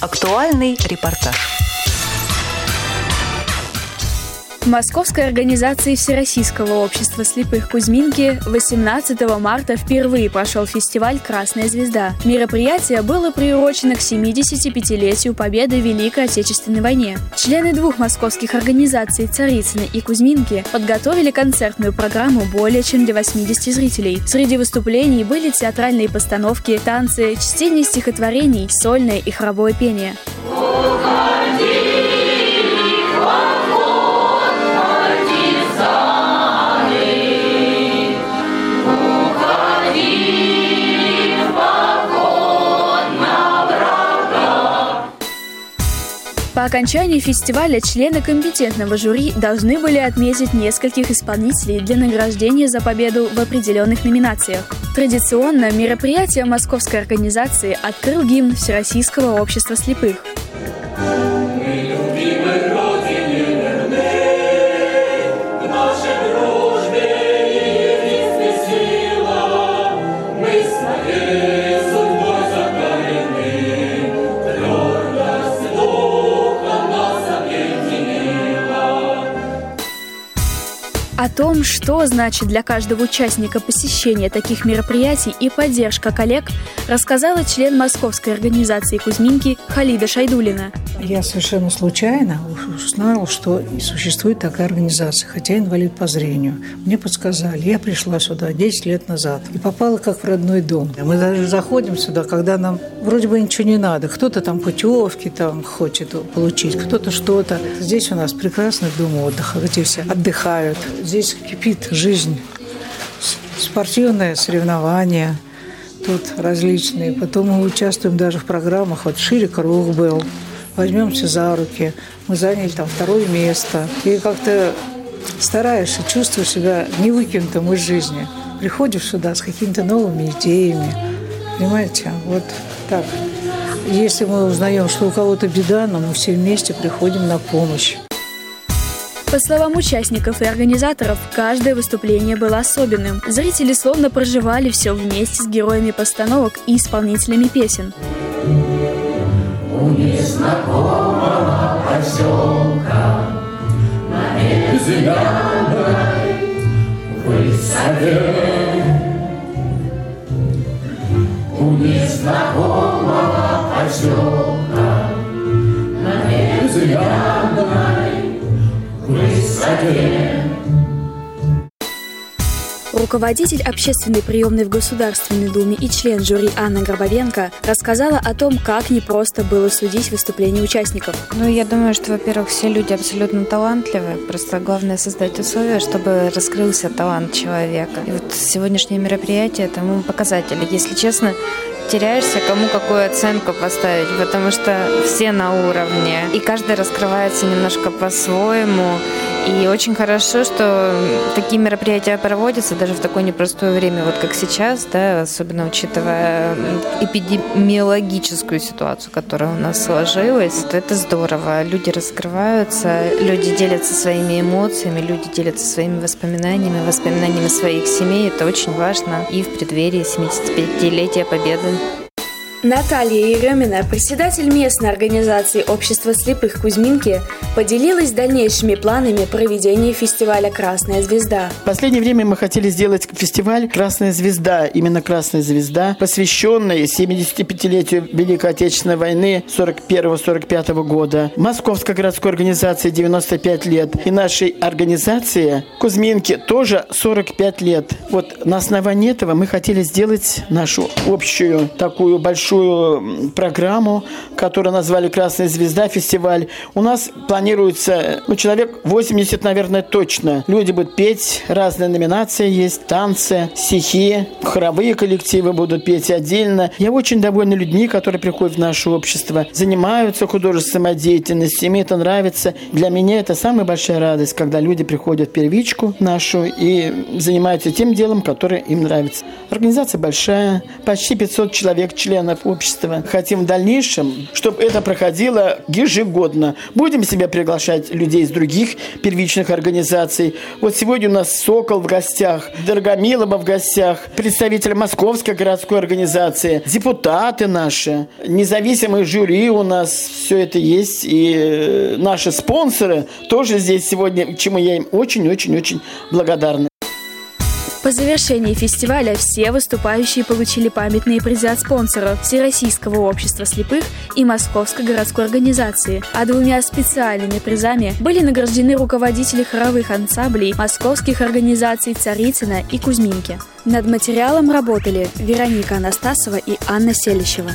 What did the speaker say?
Актуальный репортаж. В Московской организации Всероссийского общества слепых Кузьминки 18 марта впервые прошел фестиваль «Красная звезда». Мероприятие было приурочено к 75-летию победы в Великой Отечественной войне. Члены двух московских организаций «Царицыны» и «Кузьминки» подготовили концертную программу более чем для 80 зрителей. Среди выступлений были театральные постановки, танцы, чтение стихотворений, сольное и хоровое пение. По окончании фестиваля члены компетентного жюри должны были отметить нескольких исполнителей для награждения за победу в определенных номинациях. Традиционно мероприятие московской организации открыл гимн Всероссийского общества слепых. Том, что значит для каждого участника посещение таких мероприятий и поддержка коллег, рассказала член московской организации Кузьминки Халида Шайдулина. Я совершенно случайно узнала, что существует такая организация, хотя инвалид по зрению. Мне подсказали. Я пришла сюда 10 лет назад и попала как в родной дом. Мы даже заходим сюда, когда нам вроде бы ничего не надо. Кто-то там путевки там хочет получить, кто-то что-то. Здесь у нас прекрасный дом отдыха, где все отдыхают здесь кипит жизнь. Спортивное соревнование тут различные. Потом мы участвуем даже в программах. Вот «Шире круг» был. Возьмемся за руки. Мы заняли там второе место. И как-то стараешься, чувствуешь себя не выкинутым из жизни. Приходишь сюда с какими-то новыми идеями. Понимаете? Вот так. Если мы узнаем, что у кого-то беда, но мы все вместе приходим на помощь. По словам участников и организаторов, каждое выступление было особенным. Зрители словно проживали все вместе с героями постановок и исполнителями песен. У незнакомого поселка Руководитель общественной приемной в Государственной Думе и член жюри Анна Горбовенко рассказала о том, как непросто было судить выступления участников. Ну, я думаю, что, во-первых, все люди абсолютно талантливы. Просто главное создать условия, чтобы раскрылся талант человека. И вот сегодняшнее мероприятие тому показатель. Если честно, теряешься, кому какую оценку поставить, потому что все на уровне, и каждый раскрывается немножко по-своему. И очень хорошо, что такие мероприятия проводятся даже в такое непростое время, вот как сейчас, да, особенно учитывая эпидемиологическую ситуацию, которая у нас сложилась. Это здорово. Люди раскрываются, люди делятся своими эмоциями, люди делятся своими воспоминаниями, воспоминаниями своих семей. Это очень важно и в преддверии 75-летия Победы. Наталья Еремина, председатель местной организации Общества слепых Кузьминки, поделилась дальнейшими планами проведения фестиваля «Красная звезда». В последнее время мы хотели сделать фестиваль «Красная звезда», именно «Красная звезда», посвященный 75-летию Великой Отечественной войны 41-45 года. Московской городской организации 95 лет и нашей организации Кузьминки тоже 45 лет. Вот на основании этого мы хотели сделать нашу общую такую большую большую программу, которую назвали «Красная звезда» фестиваль. У нас планируется, ну, человек 80, наверное, точно. Люди будут петь, разные номинации есть, танцы, стихи, хоровые коллективы будут петь отдельно. Я очень довольна людьми, которые приходят в наше общество, занимаются художественной самодеятельностью, им это нравится. Для меня это самая большая радость, когда люди приходят в первичку нашу и занимаются тем делом, которое им нравится. Организация большая, почти 500 человек, членов общества. Хотим в дальнейшем, чтобы это проходило ежегодно. Будем себя приглашать людей из других первичных организаций. Вот сегодня у нас «Сокол» в гостях, Дорогомилова в гостях, представитель Московской городской организации, депутаты наши, независимые жюри у нас, все это есть. И э, наши спонсоры тоже здесь сегодня, чему я им очень-очень-очень благодарна. По завершении фестиваля все выступающие получили памятные призы от спонсоров Всероссийского общества слепых и Московской городской организации, а двумя специальными призами были награждены руководители хоровых ансамблей московских организаций Царицына и Кузьминки. Над материалом работали Вероника Анастасова и Анна Селищева.